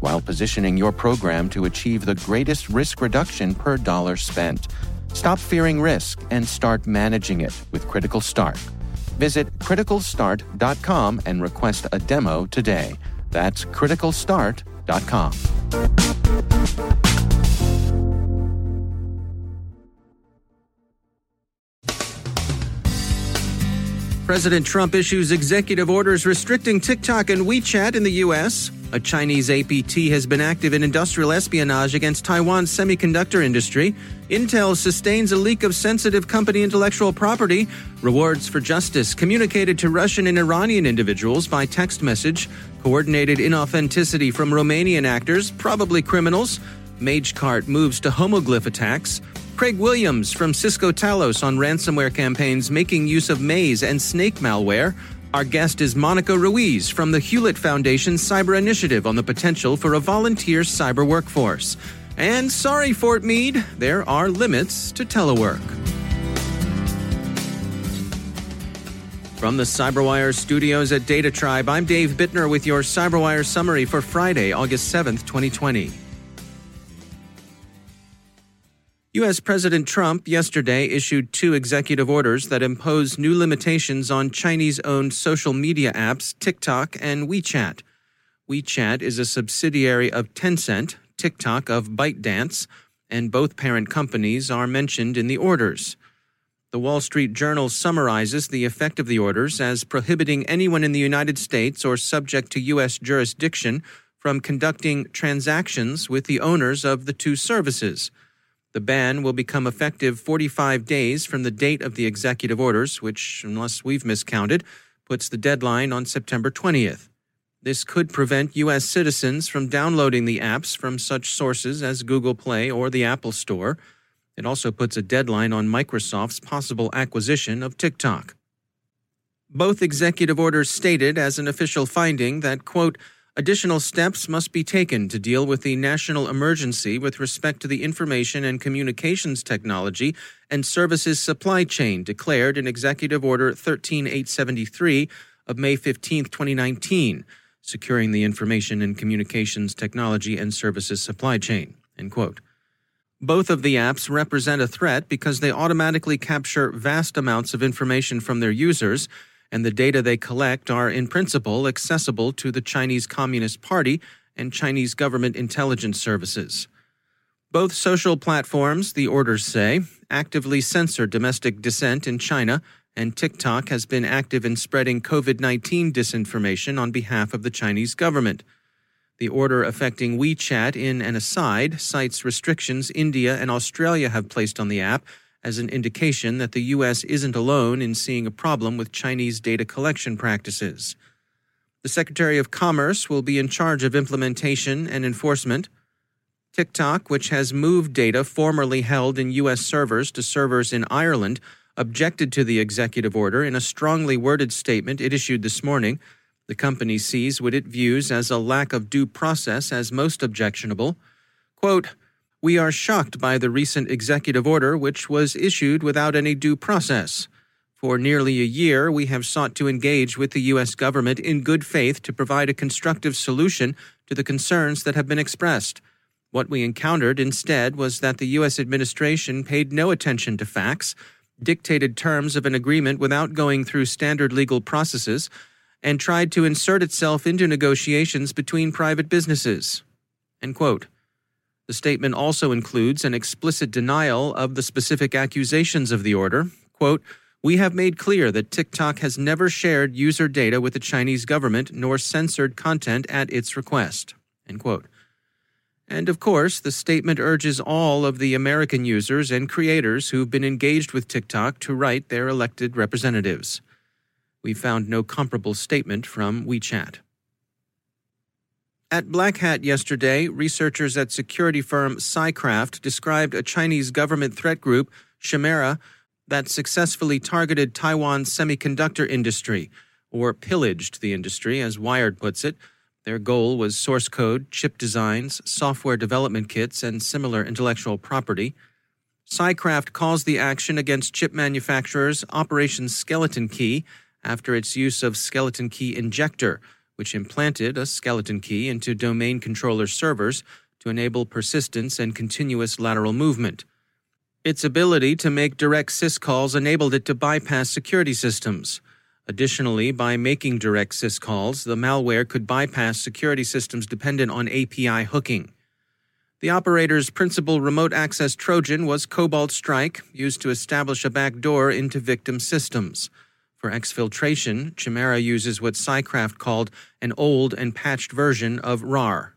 while positioning your program to achieve the greatest risk reduction per dollar spent. Stop fearing risk and start managing it with Critical Start. Visit criticalstart.com and request a demo today. That's criticalstart.com. President Trump issues executive orders restricting TikTok and WeChat in the U.S. A Chinese APT has been active in industrial espionage against Taiwan's semiconductor industry. Intel sustains a leak of sensitive company intellectual property. Rewards for justice communicated to Russian and Iranian individuals by text message. Coordinated inauthenticity from Romanian actors, probably criminals. MageCart moves to homoglyph attacks. Craig Williams from Cisco Talos on ransomware campaigns making use of Maze and Snake malware. Our guest is Monica Ruiz from the Hewlett Foundation Cyber Initiative on the potential for a volunteer cyber workforce. And sorry, Fort Meade, there are limits to telework. From the CyberWire studios at DataTribe, I'm Dave Bittner with your CyberWire summary for Friday, August 7th, 2020. U.S. President Trump yesterday issued two executive orders that impose new limitations on Chinese owned social media apps TikTok and WeChat. WeChat is a subsidiary of Tencent, TikTok of ByteDance, and both parent companies are mentioned in the orders. The Wall Street Journal summarizes the effect of the orders as prohibiting anyone in the United States or subject to U.S. jurisdiction from conducting transactions with the owners of the two services. The ban will become effective 45 days from the date of the executive orders, which, unless we've miscounted, puts the deadline on September 20th. This could prevent U.S. citizens from downloading the apps from such sources as Google Play or the Apple Store. It also puts a deadline on Microsoft's possible acquisition of TikTok. Both executive orders stated as an official finding that, quote, Additional steps must be taken to deal with the national emergency with respect to the information and communications technology and services supply chain declared in Executive Order 13873 of May 15, 2019, securing the information and communications technology and services supply chain. End quote. Both of the apps represent a threat because they automatically capture vast amounts of information from their users and the data they collect are, in principle, accessible to the Chinese Communist Party and Chinese government intelligence services. Both social platforms, the orders say, actively censor domestic dissent in China, and TikTok has been active in spreading COVID 19 disinformation on behalf of the Chinese government. The order affecting WeChat in an aside cites restrictions India and Australia have placed on the app as an indication that the U.S. isn't alone in seeing a problem with Chinese data collection practices. The Secretary of Commerce will be in charge of implementation and enforcement. TikTok, which has moved data formerly held in U.S. servers to servers in Ireland, objected to the executive order in a strongly worded statement it issued this morning. The company sees what it views as a lack of due process as most objectionable. Quote, we are shocked by the recent executive order, which was issued without any due process. For nearly a year, we have sought to engage with the U.S. government in good faith to provide a constructive solution to the concerns that have been expressed. What we encountered instead was that the U.S. administration paid no attention to facts, dictated terms of an agreement without going through standard legal processes, and tried to insert itself into negotiations between private businesses. End quote. The statement also includes an explicit denial of the specific accusations of the order. Quote, we have made clear that TikTok has never shared user data with the Chinese government nor censored content at its request. End quote. And of course, the statement urges all of the American users and creators who've been engaged with TikTok to write their elected representatives. We found no comparable statement from WeChat. At Black Hat yesterday, researchers at security firm CyCraft described a Chinese government threat group, Chimera, that successfully targeted Taiwan's semiconductor industry, or pillaged the industry, as Wired puts it their goal was source code, chip designs, software development kits, and similar intellectual property. CyCraft calls the action against chip manufacturers Operation Skeleton Key after its use of Skeleton Key Injector, which implanted a skeleton key into domain controller servers to enable persistence and continuous lateral movement. Its ability to make direct syscalls enabled it to bypass security systems. Additionally, by making direct syscalls, the malware could bypass security systems dependent on API hooking. The operator's principal remote access Trojan was Cobalt Strike, used to establish a backdoor into victim systems. For exfiltration, Chimera uses what CyCraft called an old and patched version of RAR.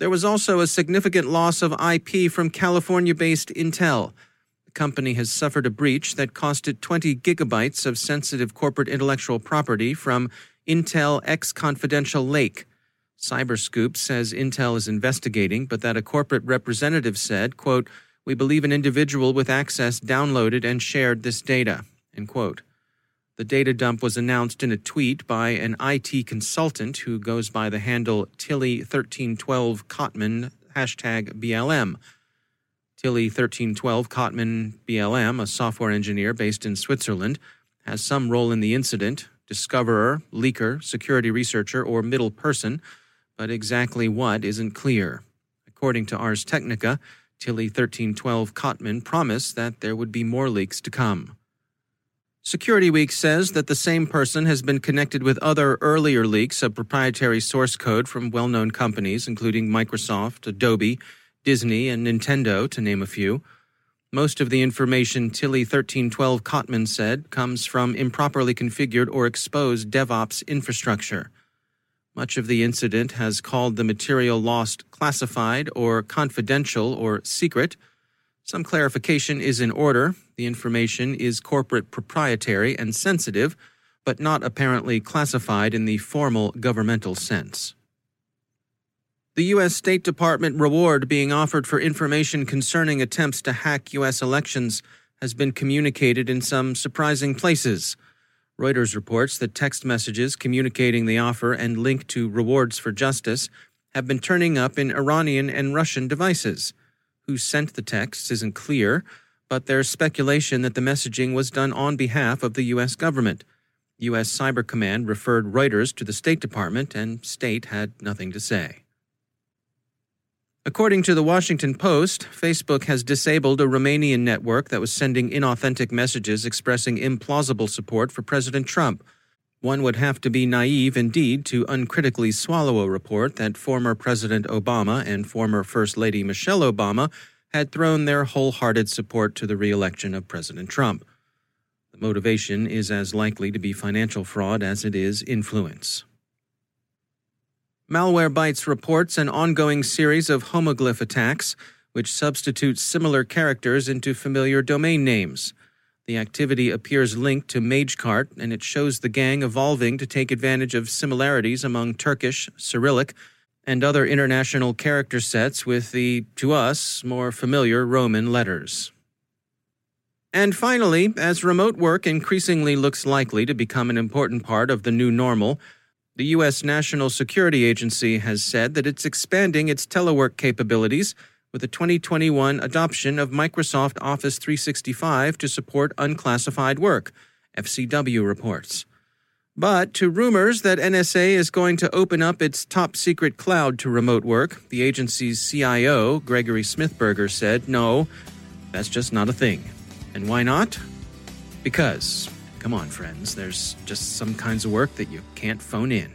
There was also a significant loss of IP from California based Intel The company has suffered a breach that cost it 20 gigabytes of sensitive corporate intellectual property from Intel X Confidential Lake. Cyberscoop says Intel is investigating, but that a corporate representative said, quote, We believe an individual with access downloaded and shared this data. End quote. The data dump was announced in a tweet by an IT consultant who goes by the handle Tillie1312 Kottmann, hashtag BLM. Tillie 1312 Kottmann BLM, a software engineer based in Switzerland, has some role in the incident discoverer, leaker, security researcher, or middle person, but exactly what isn't clear. According to Ars Technica, Tillie 1312 Kottmann promised that there would be more leaks to come. Security Week says that the same person has been connected with other earlier leaks of proprietary source code from well known companies, including Microsoft, Adobe, Disney, and Nintendo, to name a few. Most of the information Tillie 1312 Kottmann said comes from improperly configured or exposed DevOps infrastructure. Much of the incident has called the material lost classified or confidential or secret. Some clarification is in order. The information is corporate proprietary and sensitive, but not apparently classified in the formal governmental sense. The U.S. State Department reward being offered for information concerning attempts to hack U.S. elections has been communicated in some surprising places. Reuters reports that text messages communicating the offer and link to rewards for justice have been turning up in Iranian and Russian devices. Who sent the texts isn't clear, but there's speculation that the messaging was done on behalf of the U.S. government. U.S. Cyber Command referred Reuters to the State Department, and State had nothing to say. According to the Washington Post, Facebook has disabled a Romanian network that was sending inauthentic messages expressing implausible support for President Trump. One would have to be naive indeed to uncritically swallow a report that former President Obama and former First Lady Michelle Obama had thrown their wholehearted support to the reelection of President Trump. The motivation is as likely to be financial fraud as it is influence. Malwarebytes reports an ongoing series of homoglyph attacks, which substitute similar characters into familiar domain names. The activity appears linked to MageCart, and it shows the gang evolving to take advantage of similarities among Turkish, Cyrillic, and other international character sets with the, to us, more familiar Roman letters. And finally, as remote work increasingly looks likely to become an important part of the new normal, the U.S. National Security Agency has said that it's expanding its telework capabilities with the 2021 adoption of Microsoft Office 365 to support unclassified work, FCW reports. But to rumors that NSA is going to open up its top secret cloud to remote work, the agency's CIO, Gregory Smithberger, said, no, that's just not a thing. And why not? Because Come on, friends, there's just some kinds of work that you can't phone in.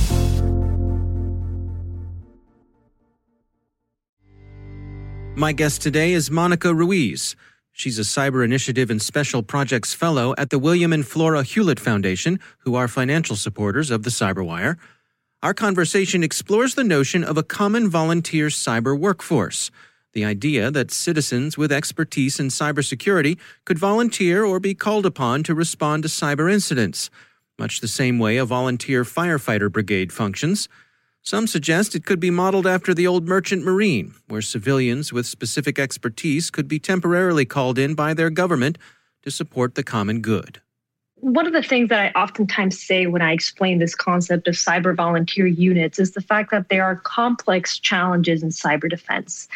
My guest today is Monica Ruiz. She's a Cyber Initiative and Special Projects Fellow at the William and Flora Hewlett Foundation, who are financial supporters of the Cyberwire. Our conversation explores the notion of a common volunteer cyber workforce, the idea that citizens with expertise in cybersecurity could volunteer or be called upon to respond to cyber incidents, much the same way a volunteer firefighter brigade functions. Some suggest it could be modeled after the old merchant marine, where civilians with specific expertise could be temporarily called in by their government to support the common good. One of the things that I oftentimes say when I explain this concept of cyber volunteer units is the fact that there are complex challenges in cyber defense.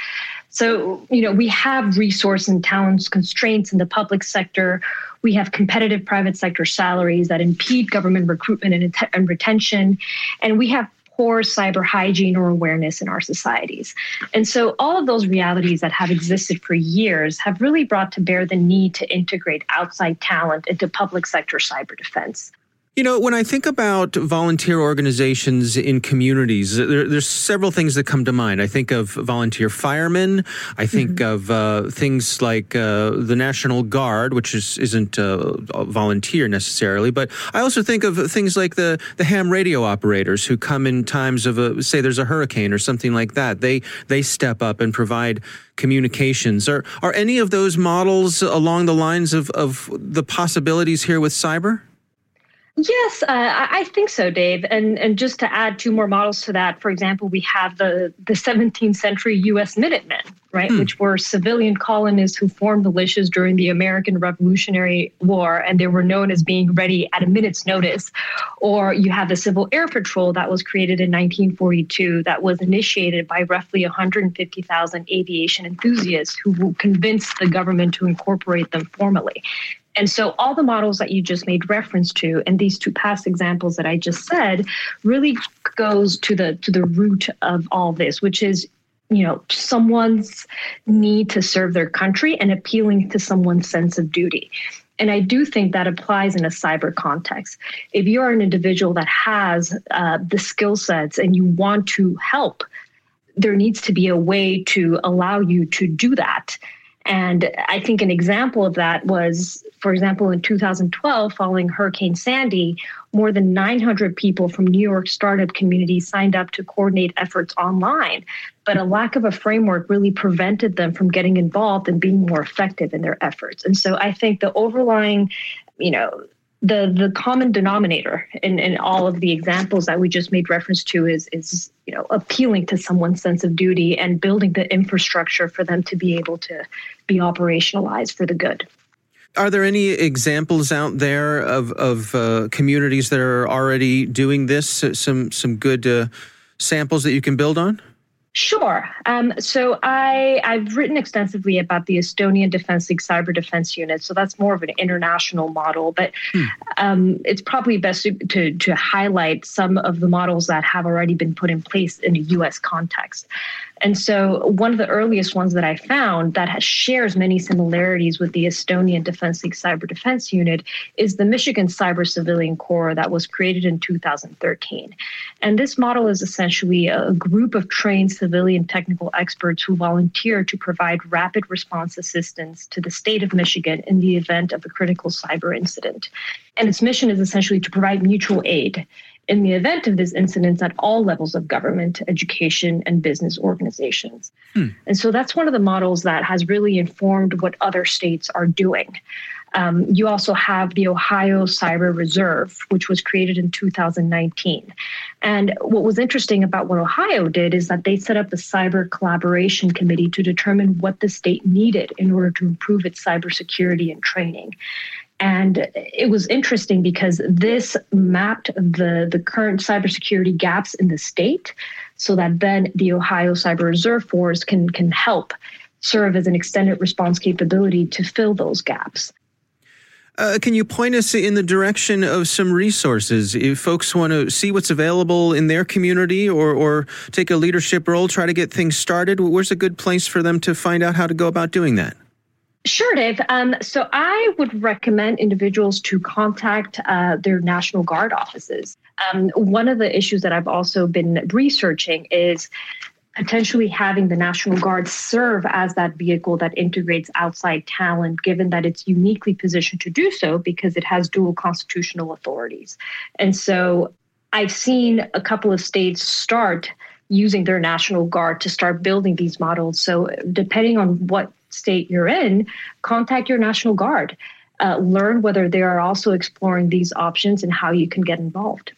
So, you know, we have resource and talent constraints in the public sector. We have competitive private sector salaries that impede government recruitment and, and retention. And we have poor cyber hygiene or awareness in our societies. And so all of those realities that have existed for years have really brought to bear the need to integrate outside talent into public sector cyber defense. You know, when I think about volunteer organizations in communities, there, there's several things that come to mind. I think of volunteer firemen. I think mm-hmm. of uh, things like uh, the National Guard, which is, isn't uh, volunteer necessarily, but I also think of things like the, the ham radio operators who come in times of a, say there's a hurricane or something like that. They, they step up and provide communications. Are, are any of those models along the lines of, of the possibilities here with cyber? Yes, uh, I think so, Dave. And and just to add two more models to that, for example, we have the the 17th century U.S. Minutemen, right, hmm. which were civilian colonists who formed militias during the American Revolutionary War, and they were known as being ready at a minute's notice. Or you have the Civil Air Patrol that was created in 1942, that was initiated by roughly 150,000 aviation enthusiasts who convinced the government to incorporate them formally. And so all the models that you just made reference to and these two past examples that I just said really goes to the to the root of all this, which is you know someone's need to serve their country and appealing to someone's sense of duty. And I do think that applies in a cyber context. If you're an individual that has uh, the skill sets and you want to help, there needs to be a way to allow you to do that. And I think an example of that was for example, in 2012, following Hurricane Sandy, more than 900 people from New York startup community signed up to coordinate efforts online. But a lack of a framework really prevented them from getting involved and being more effective in their efforts. And so I think the overlying, you know, the the common denominator in, in all of the examples that we just made reference to is is you know appealing to someone's sense of duty and building the infrastructure for them to be able to be operationalized for the good. Are there any examples out there of of uh, communities that are already doing this? Some some good uh, samples that you can build on. Sure. Um, so I, I've written extensively about the Estonian Defense League Cyber Defense Unit. So that's more of an international model, but hmm. um, it's probably best to, to, to highlight some of the models that have already been put in place in a U.S. context. And so, one of the earliest ones that I found that has, shares many similarities with the Estonian Defense League Cyber Defense Unit is the Michigan Cyber Civilian Corps that was created in 2013. And this model is essentially a group of trained civilian technical experts who volunteer to provide rapid response assistance to the state of Michigan in the event of a critical cyber incident. And its mission is essentially to provide mutual aid in the event of this incidents at all levels of government, education, and business organizations. Hmm. And so that's one of the models that has really informed what other states are doing. Um, you also have the Ohio Cyber Reserve, which was created in 2019. And what was interesting about what Ohio did is that they set up the cyber collaboration committee to determine what the state needed in order to improve its cybersecurity and training. And it was interesting because this mapped the, the current cybersecurity gaps in the state so that then the Ohio Cyber Reserve Force can, can help serve as an extended response capability to fill those gaps. Uh, can you point us in the direction of some resources if folks want to see what's available in their community or, or take a leadership role, try to get things started? Where's a good place for them to find out how to go about doing that? Sure, Dave. Um, so I would recommend individuals to contact uh, their National Guard offices. Um, one of the issues that I've also been researching is potentially having the National Guard serve as that vehicle that integrates outside talent, given that it's uniquely positioned to do so because it has dual constitutional authorities. And so I've seen a couple of states start using their National Guard to start building these models. So, depending on what state you're in, contact your National Guard. Uh, learn whether they are also exploring these options and how you can get involved.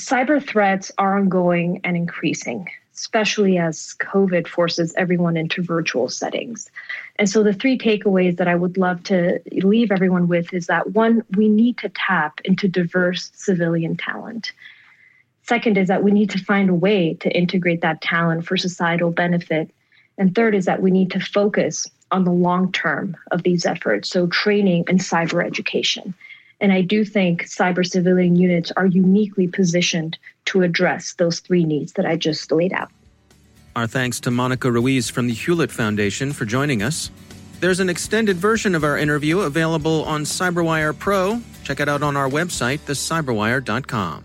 Cyber threats are ongoing and increasing, especially as COVID forces everyone into virtual settings. And so, the three takeaways that I would love to leave everyone with is that one, we need to tap into diverse civilian talent. Second is that we need to find a way to integrate that talent for societal benefit and third is that we need to focus on the long term of these efforts, so training and cyber education. And I do think cyber civilian units are uniquely positioned to address those three needs that I just laid out. Our thanks to Monica Ruiz from the Hewlett Foundation for joining us. There's an extended version of our interview available on CyberWire Pro. Check it out on our website, thecyberwire.com.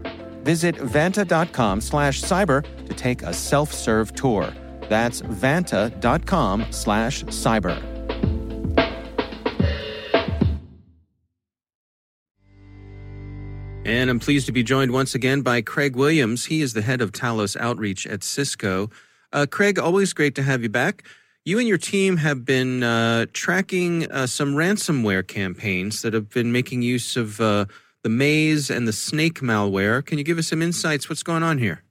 Visit vanta.com slash cyber to take a self-serve tour. That's vanta.com slash cyber. And I'm pleased to be joined once again by Craig Williams. He is the head of Talos Outreach at Cisco. Uh, Craig, always great to have you back. You and your team have been uh, tracking uh, some ransomware campaigns that have been making use of uh, the maze and the snake malware. Can you give us some insights? What's going on here?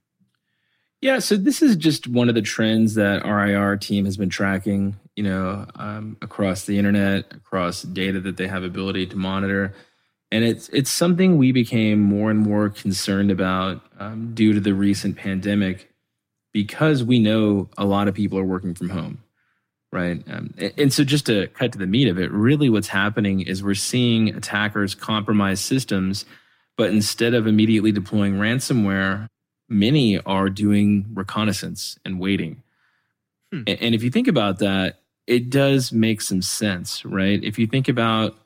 Yeah, so this is just one of the trends that our IR team has been tracking, you know, um, across the internet, across data that they have ability to monitor, and it's it's something we became more and more concerned about um, due to the recent pandemic, because we know a lot of people are working from home right? Um, and so, just to cut to the meat of it, really what's happening is we're seeing attackers compromise systems, but instead of immediately deploying ransomware, many are doing reconnaissance and waiting. Hmm. And, and if you think about that, it does make some sense, right? If you think about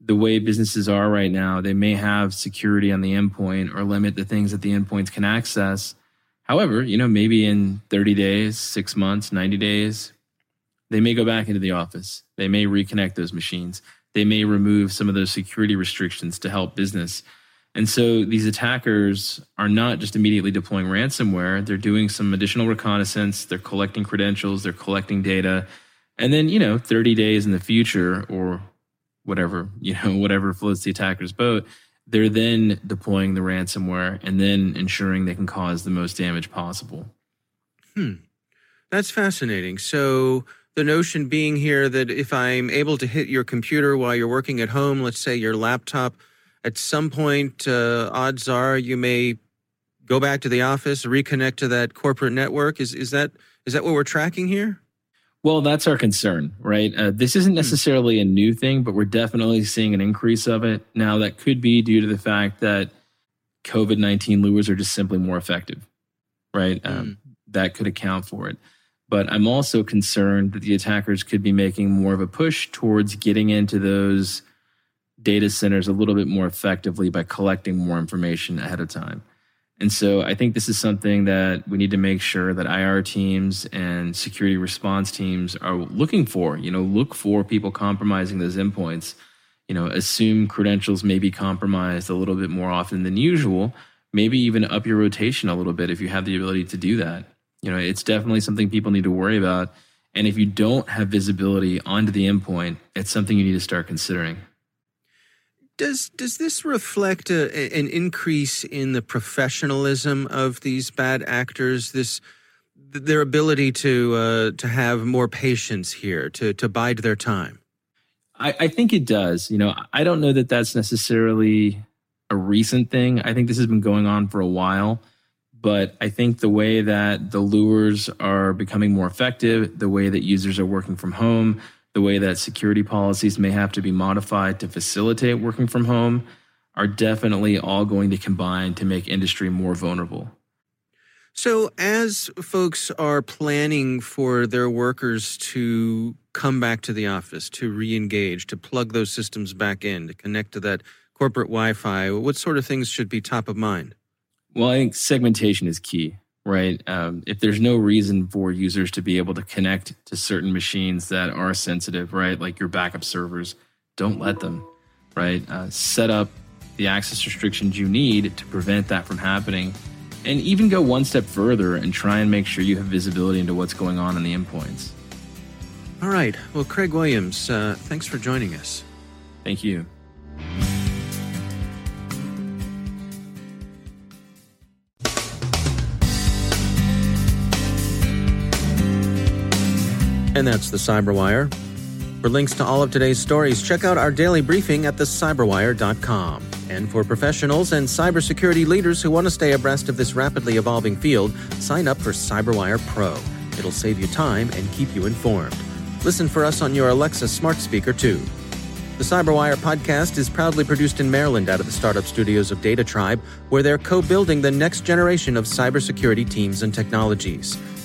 the way businesses are right now, they may have security on the endpoint or limit the things that the endpoints can access. However, you know, maybe in 30 days, six months, 90 days, they may go back into the office. They may reconnect those machines. They may remove some of those security restrictions to help business. And so these attackers are not just immediately deploying ransomware, they're doing some additional reconnaissance, they're collecting credentials, they're collecting data. And then, you know, 30 days in the future or whatever, you know, whatever floats the attacker's boat, they're then deploying the ransomware and then ensuring they can cause the most damage possible. Hmm. That's fascinating. So the notion being here that if I'm able to hit your computer while you're working at home, let's say your laptop, at some point, uh, odds are you may go back to the office, reconnect to that corporate network. Is is that is that what we're tracking here? Well, that's our concern, right? Uh, this isn't hmm. necessarily a new thing, but we're definitely seeing an increase of it. Now, that could be due to the fact that COVID 19 lures are just simply more effective, right? Mm. Um, that could account for it. But I'm also concerned that the attackers could be making more of a push towards getting into those data centers a little bit more effectively by collecting more information ahead of time. And so I think this is something that we need to make sure that IR teams and security response teams are looking for. You know, look for people compromising those endpoints. You know, assume credentials may be compromised a little bit more often than usual. Maybe even up your rotation a little bit if you have the ability to do that. You know, it's definitely something people need to worry about. And if you don't have visibility onto the endpoint, it's something you need to start considering. Does does this reflect a, an increase in the professionalism of these bad actors? This their ability to uh, to have more patience here, to to bide their time. I, I think it does. You know, I don't know that that's necessarily a recent thing. I think this has been going on for a while. But I think the way that the lures are becoming more effective, the way that users are working from home, the way that security policies may have to be modified to facilitate working from home are definitely all going to combine to make industry more vulnerable. So, as folks are planning for their workers to come back to the office, to re engage, to plug those systems back in, to connect to that corporate Wi Fi, what sort of things should be top of mind? Well, I think segmentation is key right? Um, if there's no reason for users to be able to connect to certain machines that are sensitive, right? Like your backup servers, don't let them, right? Uh, set up the access restrictions you need to prevent that from happening. And even go one step further and try and make sure you have visibility into what's going on in the endpoints. All right. Well, Craig Williams, uh, thanks for joining us. Thank you. And that's the Cyberwire. For links to all of today's stories, check out our daily briefing at thecyberwire.com. And for professionals and cybersecurity leaders who want to stay abreast of this rapidly evolving field, sign up for Cyberwire Pro. It'll save you time and keep you informed. Listen for us on your Alexa smart speaker, too. The Cyberwire podcast is proudly produced in Maryland out of the startup studios of DataTribe, where they're co building the next generation of cybersecurity teams and technologies.